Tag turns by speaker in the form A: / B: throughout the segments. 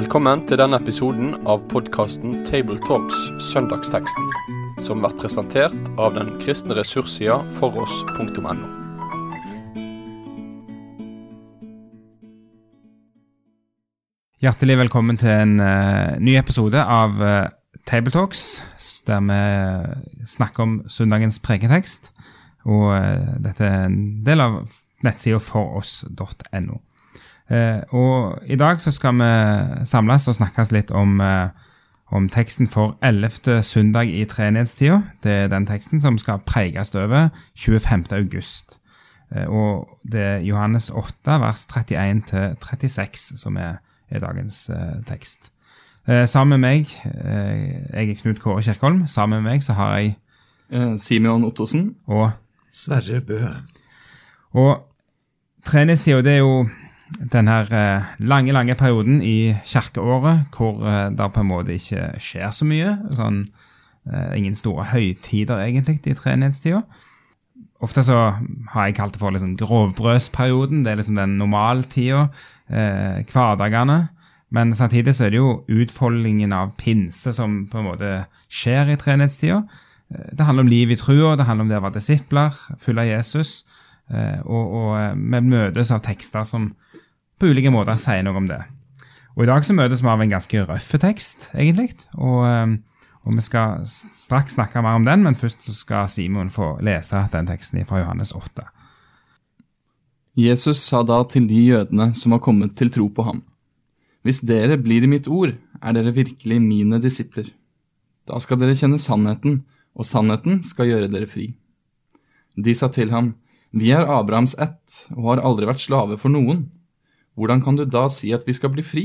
A: Velkommen til denne episoden av podkasten Tabletalks Søndagsteksten, som blir presentert av den kristne ressurssida foross.no.
B: Hjertelig velkommen til en uh, ny episode av uh, Tabletalks, der vi snakker om søndagens preketekst. Og uh, dette er en del av nettsida foross.no. Eh, og i dag så skal vi samles og snakkes litt om, eh, om teksten for 11. søndag i treenighetstida. Det er den teksten som skal preges over 25. august. Eh, og det er Johannes 8, vers 31 36, som er, er dagens eh, tekst. Eh, sammen med meg, eh, jeg er Knut Kåre Kjerkholm, sammen med meg så har jeg
C: Eh, Simeon Ottosen.
B: og
D: Sverre Bø.
B: Og treningstida, det er jo den her eh, lange, lange perioden i kirkeåret hvor eh, det på en måte ikke skjer så mye. Sånn, eh, ingen store høytider, egentlig, i treningstida. Ofte så har jeg kalt det for liksom grovbrødsperioden. Det er liksom den normaltida, eh, hverdagene. Men samtidig så er det jo utfoldingen av pinse som på en måte skjer i treenighetstida. Det handler om liv i trua, det handler om det å være disipler, følge Jesus. Eh, Og, og eh, vi møtes av tekster som på ulike måter sier noe om det. Og I dag så møtes vi av en ganske røff tekst, egentlig. Og, eh, og vi skal straks snakke mer om den, men først så skal Simon få lese den teksten fra Johannes 8.
C: Jesus sa da til de jødene som var kommet til tro på ham. Hvis dere blir i mitt ord, er dere virkelig mine disipler. Da skal dere kjenne sannheten, og sannheten skal gjøre dere fri. De sa til ham, Vi er Abrahams ett og har aldri vært slave for noen. Hvordan kan du da si at vi skal bli fri?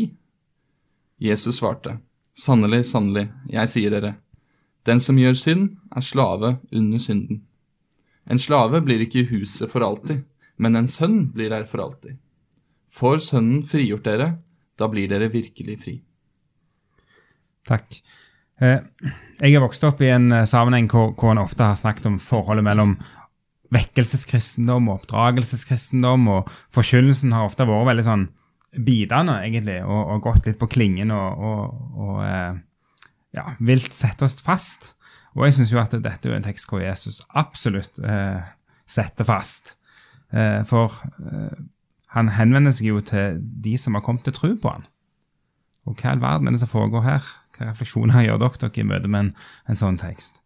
C: Jesus svarte, Sannelig, sannelig, jeg sier dere, den som gjør synd, er slave under synden. En slave blir ikke i huset for alltid, men en sønn blir der for alltid. Får Sønnen frigjort dere, da blir dere virkelig fri.
B: Takk. Eh, Jeg er vokst opp i en eh, sammenheng hvor, hvor en ofte har snakket om forholdet mellom vekkelseskristendom og oppdragelseskristendom, og forkynnelsen har ofte vært veldig sånn bitende, egentlig, og, og gått litt på klingen og, og, og eh, ja, vilt sette oss fast. Og jeg syns jo at dette er en tekst hvor Jesus absolutt eh, setter fast. Eh, for eh, han henvender seg jo til de som har kommet til tro på han. Og hva i all verden er det som foregår her? Hva refleksjoner gjør dere dere i møte med en, en sånn tekst?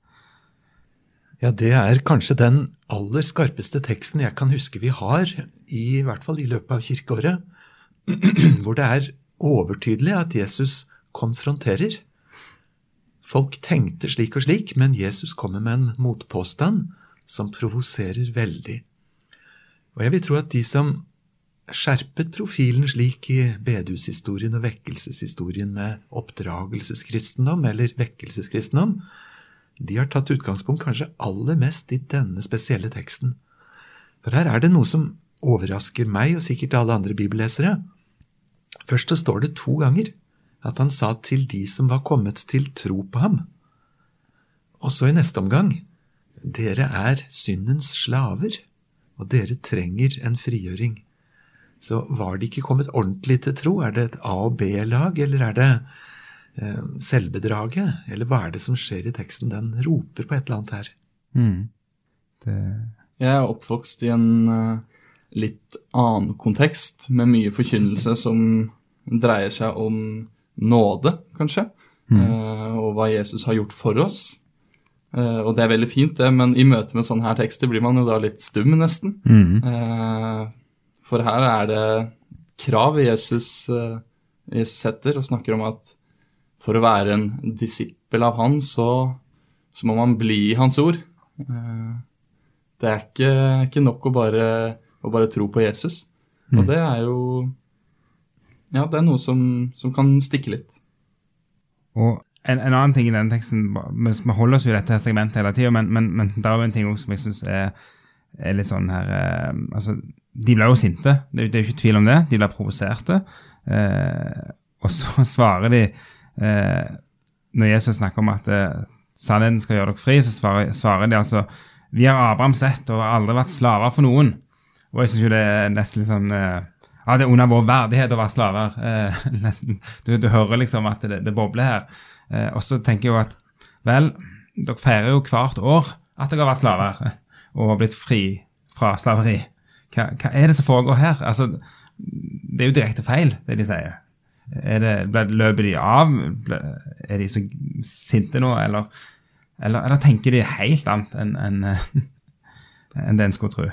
D: Ja, det er kanskje den aller skarpeste teksten jeg kan huske vi har, i hvert fall i løpet av kirkeåret, hvor det er overtydelig at Jesus konfronterer. Folk tenkte slik og slik, men Jesus kommer med en motpåstand som provoserer veldig. Og jeg vil tro at de som skjerpet profilen slik i bedehushistorien og vekkelseshistorien med oppdragelseskristendom eller vekkelseskristendom, de har tatt utgangspunkt kanskje aller mest i denne spesielle teksten. For her er det noe som overrasker meg og sikkert alle andre bibellesere. Først så står det to ganger at han sa til de som var kommet til tro på ham. Og så i neste omgang dere er syndens slaver, og dere trenger en frigjøring. Så var de ikke kommet ordentlig til tro? Er det et A- og B-lag, eller er det selvbedraget? Eller hva er det som skjer i teksten? Den roper på et eller annet her.
B: Mm. Det,
C: Jeg er oppvokst i en eh, litt annen kontekst, med mye forkynnelse som dreier seg om nåde, kanskje, mm. og hva Jesus har gjort for oss. Eh, og det er veldig fint, det, men i møte med sånne her tekster blir man jo da litt stum, nesten.
B: mm.
C: Eh, for her er det krav Jesus, eh, Jesus setter, og snakker om at for å være en disippel av han, så, så må man bli i hans ord. Eh, det er ikke, ikke nok å bare, å bare tro på Jesus. Og det er jo Ja, det er noe som, som kan stikke litt.
B: Og en, en annen ting i denne teksten Vi holder oss jo i dette segmentet hele tida, men, men, men det er jo en ting også som jeg syns er, er litt sånn her eh, Altså, de blir jo sinte, det, det er jo ikke tvil om det. De blir provoserte. Eh, og så svarer de eh, Når Jesus snakker om at eh, sannheten skal gjøre dere fri, så svarer, svarer de altså Vi har Abraham sett og har aldri vært slaver for noen. Og jeg syns jo det er nesten litt sånn eh, ja, det er under vår verdighet å være slaver. Eh, nesten. Du, du, hører liksom at det, det bobler her. Eh, og så tenker jeg jo at vel, dere feirer jo hvert år at dere har vært slaver og blitt fri fra slaveri. Hva, hva er det som foregår her? Altså, det er jo direkte feil, det de sier. Er det, løper de av? Er de så sinte nå, eller, eller, eller tenker de helt annet enn en, en det en skulle tro?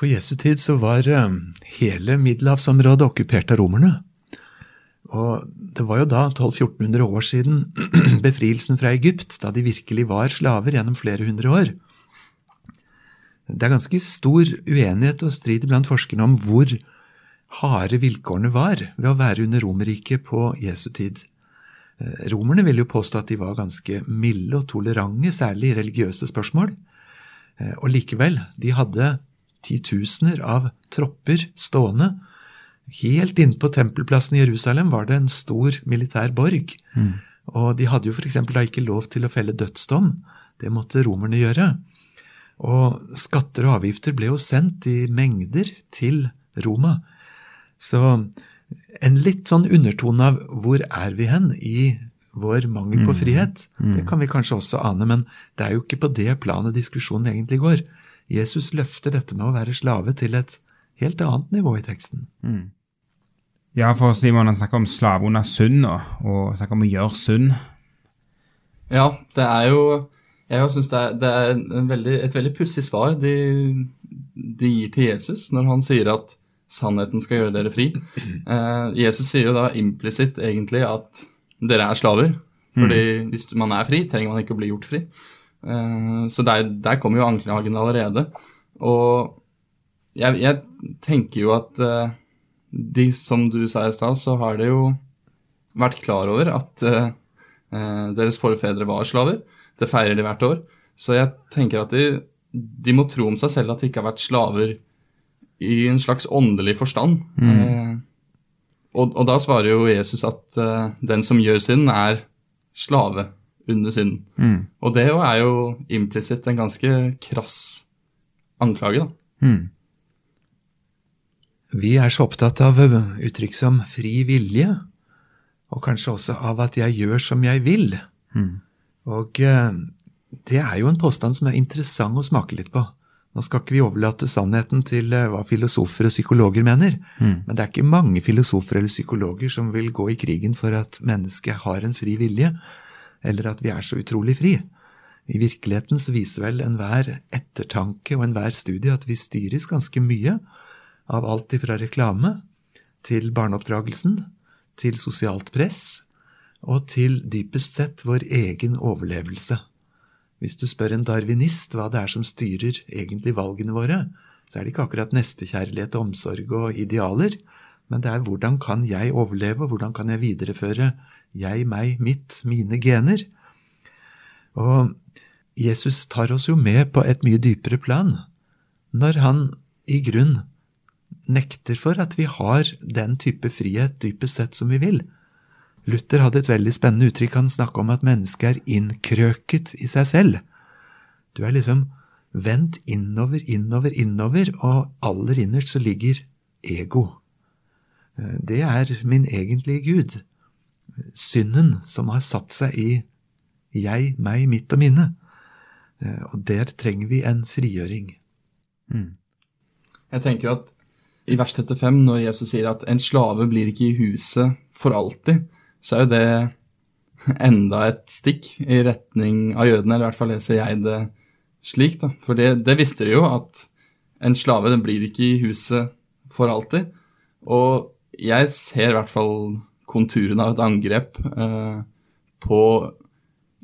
D: På Jesu tid så var eh, hele middelhavsområdet okkupert av romerne. Og det var jo da 1200-1400 år siden befrielsen fra Egypt, da de virkelig var slaver gjennom flere hundre år. Det er ganske stor uenighet og strid blant forskerne om hvor harde vilkårene var ved å være under Romerriket på Jesu tid. Eh, romerne ville jo påstå at de var ganske milde og tolerante, særlig i religiøse spørsmål. Eh, og likevel, de hadde titusener av tropper stående. Helt inne på tempelplassen i Jerusalem var det en stor militær borg. Mm. Og de hadde jo f.eks. da ikke lov til å felle dødsdom. Det måtte romerne gjøre. Og skatter og avgifter ble jo sendt i mengder til Roma. Så en litt sånn undertone av hvor er vi hen i vår mangel på mm. frihet, mm. det kan vi kanskje også ane, men det er jo ikke på det planet diskusjonen egentlig går. Jesus løfter dette med å være slave til et helt annet nivå i teksten. Mm.
B: Ja, for Simon han snakker om slave under synd og, og snakker om å gjøre synd.
C: Ja, det er jo jeg syns det er, det er veldig, et veldig pussig svar de, de, gir til Jesus når han sier at sannheten skal gjøre dere fri. Eh, Jesus sier jo da implisitt egentlig at dere er slaver. Fordi mm. hvis man er fri, trenger man ikke å bli gjort fri. Eh, så der, der kommer jo anklagen allerede. Og jeg, jeg, tenker jo at eh, de, som du sa i stad, så har det jo vært klar over at eh, eh, deres forfedre var slaver. Det feirer de hvert år. Så jeg tenker at de, de, må tro om seg selv at de ikke har vært slaver i en slags åndelig forstand. Mm. Eh, og, og, da svarer jo Jesus at eh, den som gjør synd, er slave under synden. Mm. Og det er jo implisitt en ganske krass anklage, da. Mm.
D: Vi er så opptatt av uttrykk som fri vilje, og kanskje også av at jeg gjør som jeg vil. Mm. Og eh, det er jo en påstand som er interessant å smake litt på. Nå skal ikke vi overlate sannheten til eh, hva filosofer og psykologer mener, mm. men det er ikke mange filosofer eller psykologer som vil gå i krigen for at mennesket har en fri vilje, eller at vi er så utrolig fri. I virkeligheten så viser vel enhver ettertanke og enhver studie at vi styres ganske mye av alt ifra reklame til barneoppdragelsen, til sosialt press, og til dypest sett vår egen overlevelse. Hvis du spør en darwinist hva det er som styrer egentlig valgene våre, så er det ikke akkurat nestekjærlighet, omsorg og idealer, men det er hvordan kan jeg overleve, hvordan kan jeg videreføre jeg, meg, mitt, mine gener? Og Jesus tar oss jo med på et mye dypere plan når han i grunn nekter for at vi har den type frihet dypest sett som vi vil. Luther hadde et veldig spennende uttrykk. Han snakka om at mennesket er innkrøket i seg selv. Du er liksom vendt innover, innover, innover, og aller innerst så ligger ego. Eh, det er min egentlige Gud. Synden som har satt seg i jeg, meg, mitt og mine. Eh, og der trenger vi en frigjøring. Mm.
C: Jeg tenker jo at i vers 35, når Jesus sier at en slave blir ikke i huset for alltid, så er jo det enda et stikk i retning av jødene, eller i hvert fall leser jeg det slik. da. For det, det visste de jo, at en slave den blir ikke i huset for alltid. Og jeg ser i hvert fall konturene av et angrep eh, på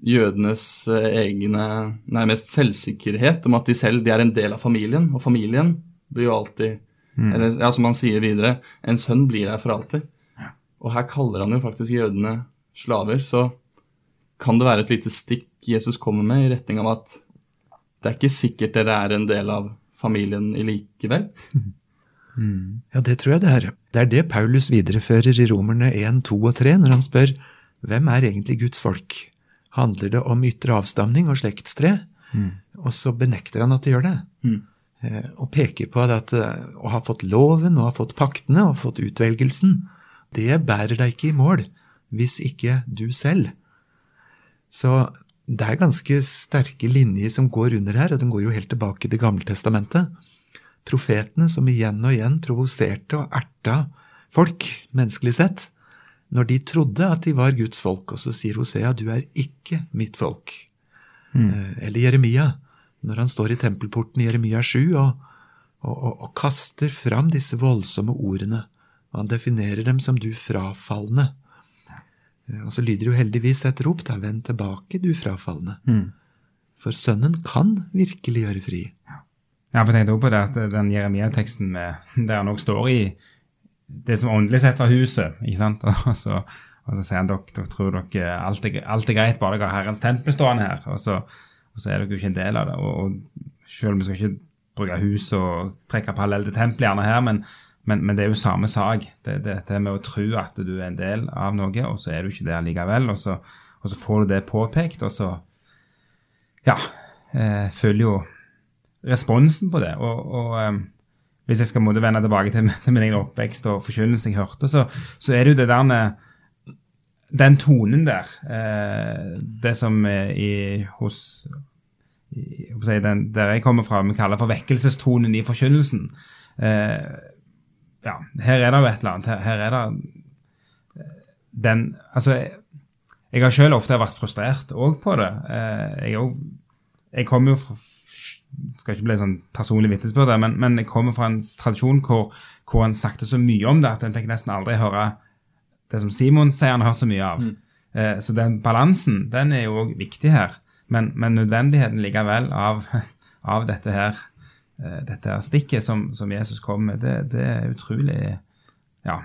C: jødenes eh, egne nærmest selvsikkerhet om at de selv de er en del av familien, og familien blir jo alltid mm. Eller ja, som han sier videre, en sønn blir der for alltid. Og her kaller han jo faktisk jødene slaver. Så kan det være et lite stikk Jesus kommer med i retning av at det er ikke sikkert dere er en del av familien i likevel.
D: Mm. Ja, det tror jeg det er. Det er det Paulus viderefører i Romerne 1, 2 og 3 når han spør hvem er egentlig Guds folk? Handler det om ytre avstamning og slektstre? Mm. Og så benekter han at det gjør det. Mm. eh, og peker på at eh, å ha fått loven og ha fått paktene og fått utvelgelsen, det bærer deg ikke i mål hvis ikke du selv. Så det er ganske sterke linjer som går under her, og den går jo helt tilbake i Det gamle testamentet. Profetene som igjen og igjen provoserte og erta folk, menneskelig sett, når de trodde at de var Guds folk. Og så sier Hosea, du er ikke mitt folk. Mm. Eller Jeremia, når han står i tempelporten i Jeremia 7 og, og, og, og, kaster fram disse voldsomme ordene. Og han definerer dem som du frafalne. Eh, og så lyder jo heldigvis et rop, da, vend tilbake, du frafalne. Mm. For Sønnen kan virkelig gjøre fri.
B: Ja, for jeg tenkte også på det at den Jeremia-teksten der han òg står i det som åndelig sett var huset. ikke sant? Og så, og så sier han dere, dere tror dere alt er, alt er greit, bare dere har Herrens tempel stående her. Og så, og så, er dere jo ikke en del av det. Og, og selv om vi skal ikke bruke hus og trekke parallell til tempelet gjerne her, men, men, men, det er jo samme sak. Det, det, det med å tro at du er en del av noe, og så er du ikke det likevel. Og så, og så får du det påpekt, og så Ja. Eh, følger jo responsen på det. Og, og eh, hvis jeg skal måtte vende tilbake til, til min egen oppvekst og forkynnelse jeg hørte, så, så, er det jo det der med Den tonen der, eh, det som i, hos i, den, Der jeg kommer fra, vi kaller for vekkelsestonen i forkynnelsen. Eh, ja, her er det jo et eller annet. Her, her er det eh, den Altså, jeg, jeg har selv ofte vært frustrert òg på det. Eh, jeg, jeg kommer jo fra skal ikke bli sånn personlig vitnesbyrd, men, men jeg kommer fra en tradisjon hvor, hvor han snakket så mye om det at en fikk nesten aldri høre det som Simon sier han har hørt så mye av. Mm. Eh, så den balansen den er jo òg viktig her. Men, men, nødvendigheten likevel av, av dette her dette her stikket som, som, Jesus kom med, det, det er utrolig Ja.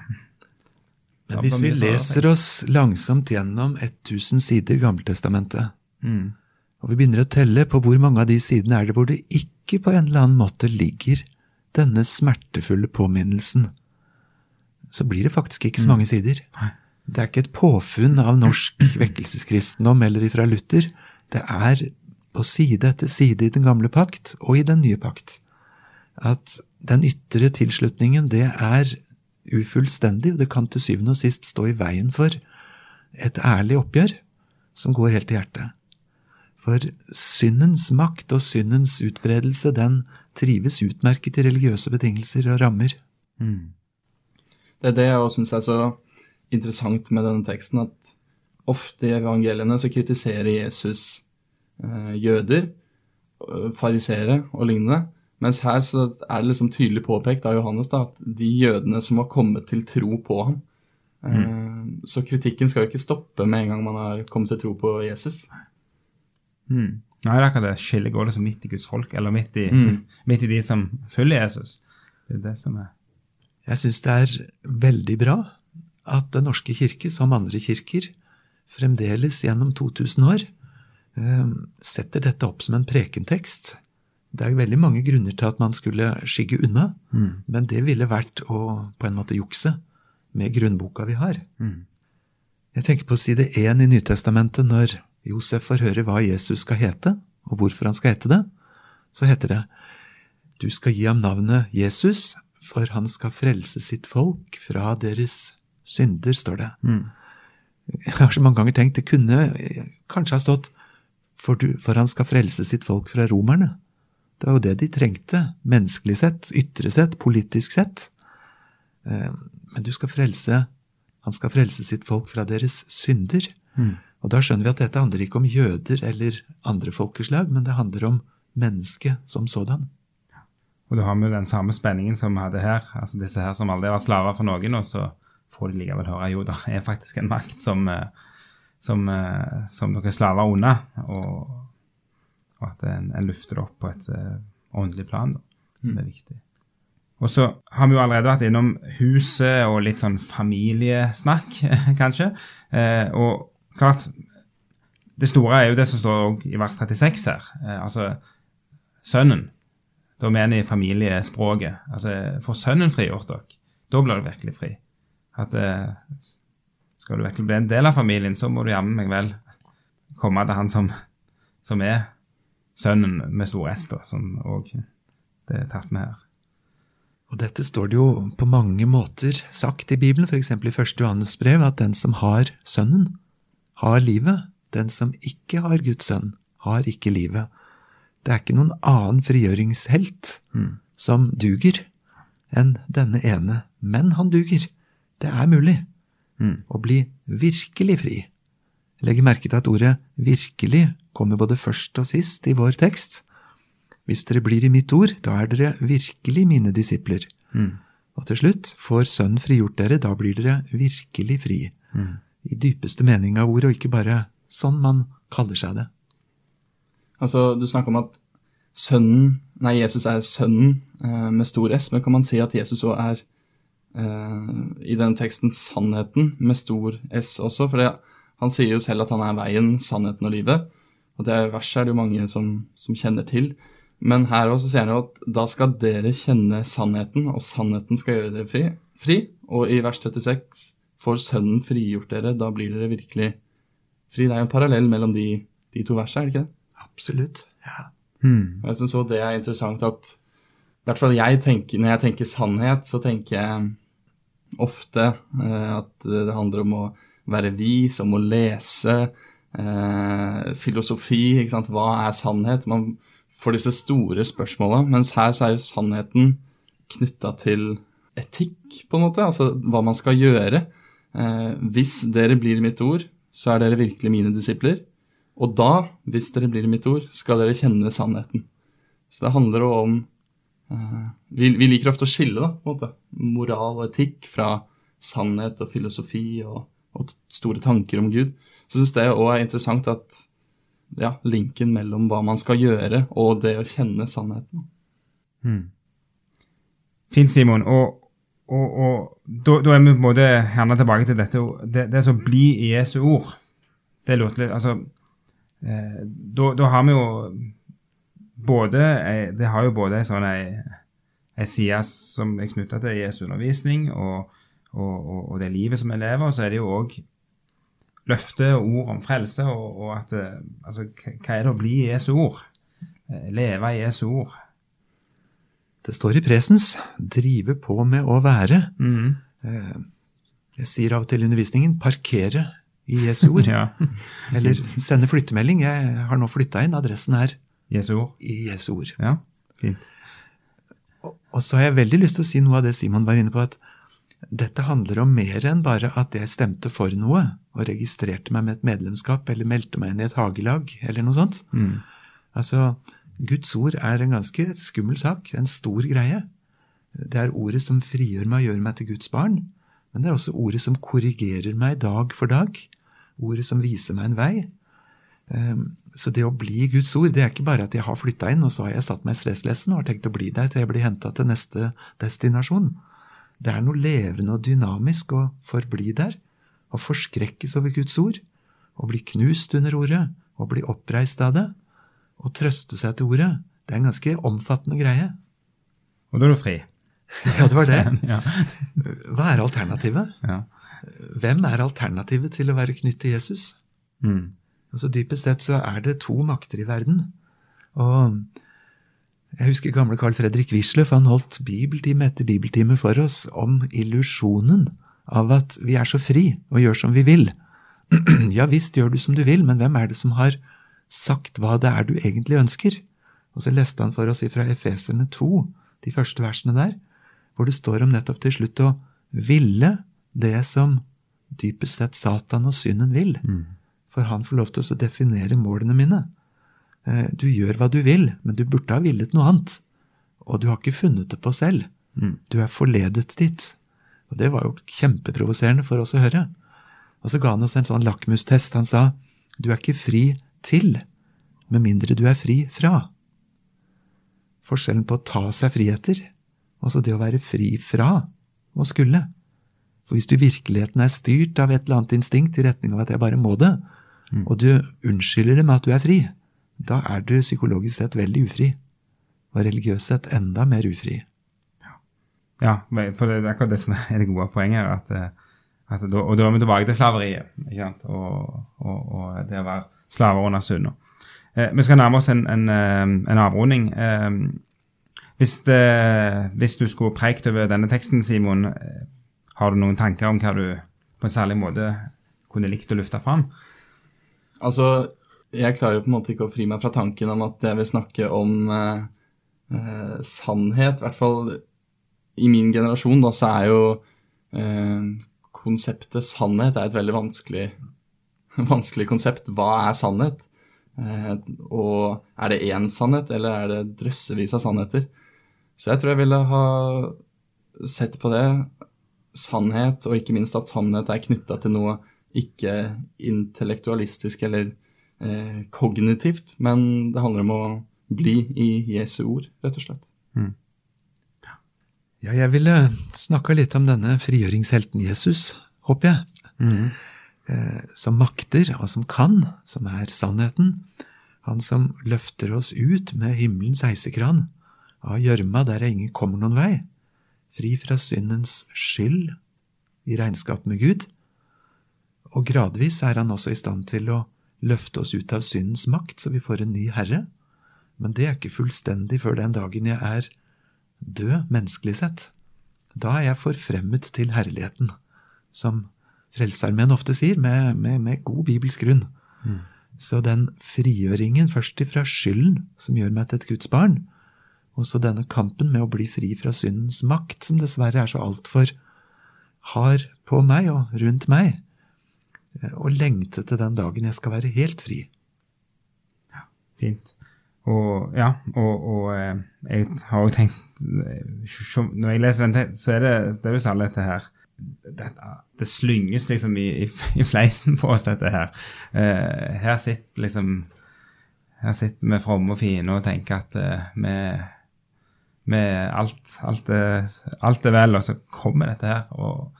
D: Men hvis vi leser oss langsomt gjennom 1000 sider Gammeltestamentet, mm og vi begynner å telle på hvor mange av de sidene er det hvor det ikke på en eller annen måte ligger denne smertefulle påminnelsen, så blir det faktisk ikke så mm. mange sider. Det er ikke et påfunn av norsk vekkelseskristendom eller ifra Luther. Det er på side etter side i den gamle pakt og i den nye pakt at den ytre tilslutningen, det er ufullstendig, og det kan til syvende og sist stå i veien for et ærlig oppgjør som går helt til hjertet. For syndens makt og syndens utbredelse, den trives utmerket i religiøse betingelser og rammer. Mm.
C: Det er det jeg syns er så interessant med denne teksten, at ofte i evangeliene så kritiserer Jesus jøder, fariseere farisere og lignende. Mens her så er det liksom tydelig påpekt av Johannes da, at de jødene som har kommet til tro på ham mm. eh, Så kritikken skal jo ikke stoppe med en gang man har kommet til tro på Jesus.
B: Mm. Nei, det er akkurat det. Skillet går liksom midt i Guds folk, eller midt i, mm. midt i de som følger Jesus. Det er det som er
D: Jeg syns det er veldig bra at Den norske kirke, som andre kirker, fremdeles gjennom 2000 år eh, setter dette opp som en prekentekst. Det er jo veldig mange grunner til at man skulle skygge unna, mm. men det ville vært å på en måte jukse med grunnboka vi har. Mm. Jeg tenker på side 1 i Nytestamentet når Josef får høre hva Jesus skal hete, og hvorfor han skal hete det, så heter det Du skal gi ham navnet Jesus, for han skal frelse sitt folk fra deres synder, står det. Mm. Jeg har så mange ganger tenkt det kunne kanskje ha stått for, du, for han skal frelse sitt folk fra romerne. Det var jo det de trengte, menneskelig sett, ytre sett, politisk sett. Eh, men du skal frelse Han skal frelse sitt folk fra deres synder. Mm. Og da skjønner vi at dette handler ikke om jøder eller andre folkeslag, men det handler om mennesket som sådan.
B: Og du har med den samme spenningen som vi hadde her. altså Disse her som aldri har slaver for noen, og så får de likevel høre jo, det er faktisk en makt som, eh, som, eh, som dere er slaver unna. Og, og at en, en lufter det opp på et uh, åndelig plan. Da. Det er mm. viktig. Og så har vi jo allerede vært innom huset og litt sånn familiesnakk, kanskje. Eh, og klart, Det store er jo det som står i vers 36 her. Eh, altså sønnen. Da mener jeg familiespråket. Altså, Får sønnen frigjort dere, da blir du virkelig fri. At eh, Skal du virkelig bli en del av familien, så må du jammen meg vel komme til han som, som er sønnen med stor S, da, som òg det er tatt med her.
D: Og dette står det jo på mange måter sagt i Bibelen, f.eks. i 1. Johannes brev, at den som har Sønnen, har livet. Den som ikke har Guds sønn, har ikke livet. Det er ikke noen annen frigjøringshelt som duger enn denne ene. Men han duger. Det er mulig å bli virkelig fri. Legg merke til at ordet 'virkelig' kommer både først og sist i vår tekst. Hvis dere blir i mitt ord, da er dere virkelig mine disipler. Og til slutt, får Sønnen frigjort dere, da blir dere virkelig fri. I dypeste mening av ordet, og ikke bare sånn man kaller seg det.
C: Altså, du snakker om at sønnen, nei, Jesus er sønnen eh, med stor S, men kan man si at Jesus òg er i den teksten sannheten med stor S også? For det, han sier jo selv at han er veien, sannheten og livet. Og det verset er det jo mange som, som kjenner til. Men her også sier han jo at da skal dere kjenne sannheten, og sannheten skal gjøre dere fri. fri. Og i vers 36 får Sønnen frigjort dere, da blir dere virkelig fri. Det er jo en parallell mellom de, de to versene, er det ikke det?
D: Absolutt. Ja.
B: Hmm.
C: Jeg syns òg det er interessant at i hvert fall jeg tenker, Når jeg tenker sannhet, så tenker jeg ofte eh, at det handler om å være vis, om å lese, eh, filosofi. ikke sant? Hva er sannhet? Man får disse store spørsmåla, mens her så er jo sannheten knytta til etikk, på en måte. Altså hva man skal gjøre. Eh, hvis dere blir mitt ord, så er dere virkelig mine disipler. Og da, hvis dere blir mitt ord, skal dere kjenne sannheten. Så det handler jo om vi, vi liker ofte å skille da, på en måte. moral og etikk fra sannhet og filosofi og, og store tanker om Gud. Så syns det òg er interessant at ja, linken mellom hva man skal gjøre og det å kjenne sannheten.
B: Fint, Simon. Og, og, og da, da er vi på en måte gjerne tilbake til dette. Det, det som blir i Jesu ord. Det låter litt Altså, eh, da, da har vi jo både Det har jo både ei sånn ei, side som er knytta til Jesu undervisning og, og, og, og det livet som vi lever, og så er det jo òg løfte og ord om frelse, og, at eh, Altså, hva er det å bli i Jesu ord? Eh, Leve i Jesu ord.
D: Det står i presens 'drive på med å være'.
B: Mhm.
D: Eh, Jeg sier av og til i undervisningen 'parkere i Jesu ord'.
B: Ja.
D: Eller sende flyttemelding. Jeg har nå flytta inn. Adressen er
B: Jesu ord.
D: i Jesu ord.
B: Ja, fint.
D: Og, og så har jeg veldig lyst til å si noe av det Simon var inne på, at dette handler om mer enn bare at jeg stemte for noe og registrerte meg med et medlemskap eller meldte meg inn i et hagelag eller noe sånt.
B: Mm.
D: Altså, Guds ord er en ganske skummel sak, en stor greie. Det er ordet som frigjør meg og gjør meg til Guds barn, men det er også ordet som korrigerer meg dag for dag. Ordet som viser meg en vei. Ehm, Så det å bli Guds ord, det er ikke bare at jeg har flytta inn, og så har jeg satt meg i stresslessen og har tenkt å bli der til jeg blir henta til neste destinasjon. Det er noe levende og dynamisk å forbli der, og forskrekkes over Guds ord, og bli knust under ordet, og bli oppreist av det, og trøste seg til ordet. Det er en ganske omfattende greie.
B: Og da er du fri.
D: Ja, det var det. Hva er alternativet? Hvem er alternativet til å være knyttet til Jesus?
B: Mm.
D: Altså Dypest sett så er det to makter i verden. Og jeg husker gamle Carl Fredrik Wisløff, han holdt bibeltime etter bibeltime for oss om illusjonen av at vi er så fri og gjør som vi vil. ja visst gjør du som du vil, men hvem er det som har sagt hva det er du egentlig ønsker? Og så leste han for oss fra Efeserne 2, de første versene der, hvor det står om nettopp til slutt å ville det som dypest sett Satan og synden vil. For han får lov til å definere målene mine. Eh, Du gjør hva du vil, men du burde ha villet noe annet. Og du har ikke funnet det på selv. Du er forledet dit. Og det var jo kjempeprovoserende for oss å høre. Og så ga han oss en sånn lakmustest. Han sa du er ikke fri til, med mindre du er fri fra. Forskjellen på å ta seg friheter, og så det å være fri fra å skulle. For hvis du i virkeligheten er styrt av et eller annet instinkt i retning av at jeg bare må det, og du unnskylder det med at du er fri, da er du psykologisk sett veldig ufri. Og religiøst sett enda mer ufri.
B: Ja, for det er akkurat det som er det gode poenget. At, eh, at og da er vi tilbake til slaveriet. ikke sant? Og, og, og det å være slaver under sunna. Eh, vi skal nærme oss en, en, eh, en avrunding. Eh, Hvis, det, hvis du skulle preikt over denne teksten, Simon, eh, har du noen tanker om hva du på en særlig måte kunne likt å lufte fram?
C: Altså, jeg klarer jo på en måte ikke å fri meg fra tanken om at jeg vil snakke om eh, eh, sannhet. I hvert fall i min generasjon, da, så er jo eh, konseptet sannhet er et veldig vanskelig, vanskelig konsept. Hva er sannhet? Eh, og er det én sannhet, eller er det drøssevis av sannheter? Så jeg tror jeg ville ha sett på det. Sannhet, og ikke minst at sannhet er knytta til noe ikke intellektualistisk eller eh, kognitivt, men det handler om å bli i Jesu ord, rett og slett.
B: Mm.
D: Ja, jeg ville snakka litt om denne frigjøringshelten Jesus, håper jeg.
B: Mm.
D: Eh, som makter, og som kan, som er sannheten. Han som løfter oss ut med himmelens heisekran av gjørma der ingen kommer noen vei, fri fra syndens skyld i regnskap med Gud. Og gradvis er han også i stand til å løfte oss ut av syndens makt, så vi får en ny herre. Men det er ikke fullstendig før den dagen jeg er død, menneskelig sett. Da er jeg forfremmet til herligheten, som Frelsesarmeen ofte sier, med, med, med, god bibelsk grunn. Mm. Så den frigjøringen, først ifra skylden, som gjør meg til et Guds barn, og så denne kampen med å bli fri fra syndens makt, som dessverre er så altfor hard på meg og rundt meg, og lengte til den dagen jeg skal være helt fri.
B: Ja, fint. Og ja, og, og eh, jeg har òg tenkt Når jeg leser den, så er det, det er jo særlig dette her det, det slynges liksom i, i, i, fleisen på oss, dette her. Uh, her sitter liksom her sitter vi fromme og fine og tenker at uh, vi alt, alt, er, alt er vel, og så kommer dette her. Og,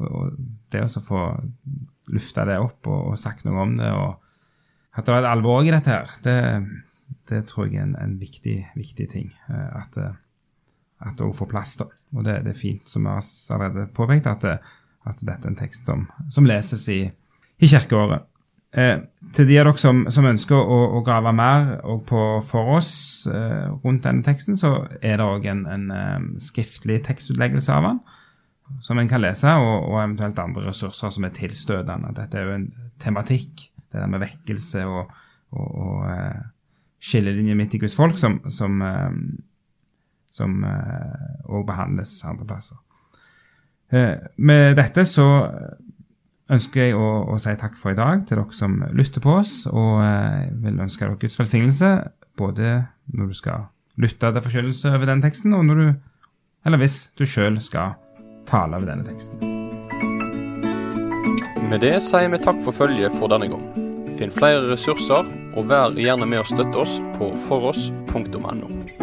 B: og det å få lufta det opp og, og, sagt noe om det, og at det er et alvor i dette her, det, det tror jeg er en, en viktig, viktig, ting. Eh, at, eh, at det òg får plass. da. Og det, det, er fint, som vi har allerede påpekt, at, at dette er en tekst som, som leses i, i kirkeåret. Eh, til de av dere som, som ønsker å, å, grave mer på, for oss eh, rundt denne teksten, så er det òg en, en en, skriftlig tekstutleggelse av den, som en kan lese, og, og, eventuelt andre ressurser som er tilstøtende. Dette er jo en tematikk, det der med vekkelse og, og, og uh, skillelinjer midt i Guds folk, som, som, uh, som uh, behandles andre plasser. med dette så ønsker jeg å, å, si takk for i dag til dere som lytter på oss, og eh, vil ønske dere Guds velsignelse både når du skal lytte til forkynnelse over den teksten, og når du, eller hvis du sjøl skal tale ved denne teksten.
A: Med det sier vi takk for følget for denne gang. Finn flere ressurser, og vær gjerne med å støtte oss på foross.no.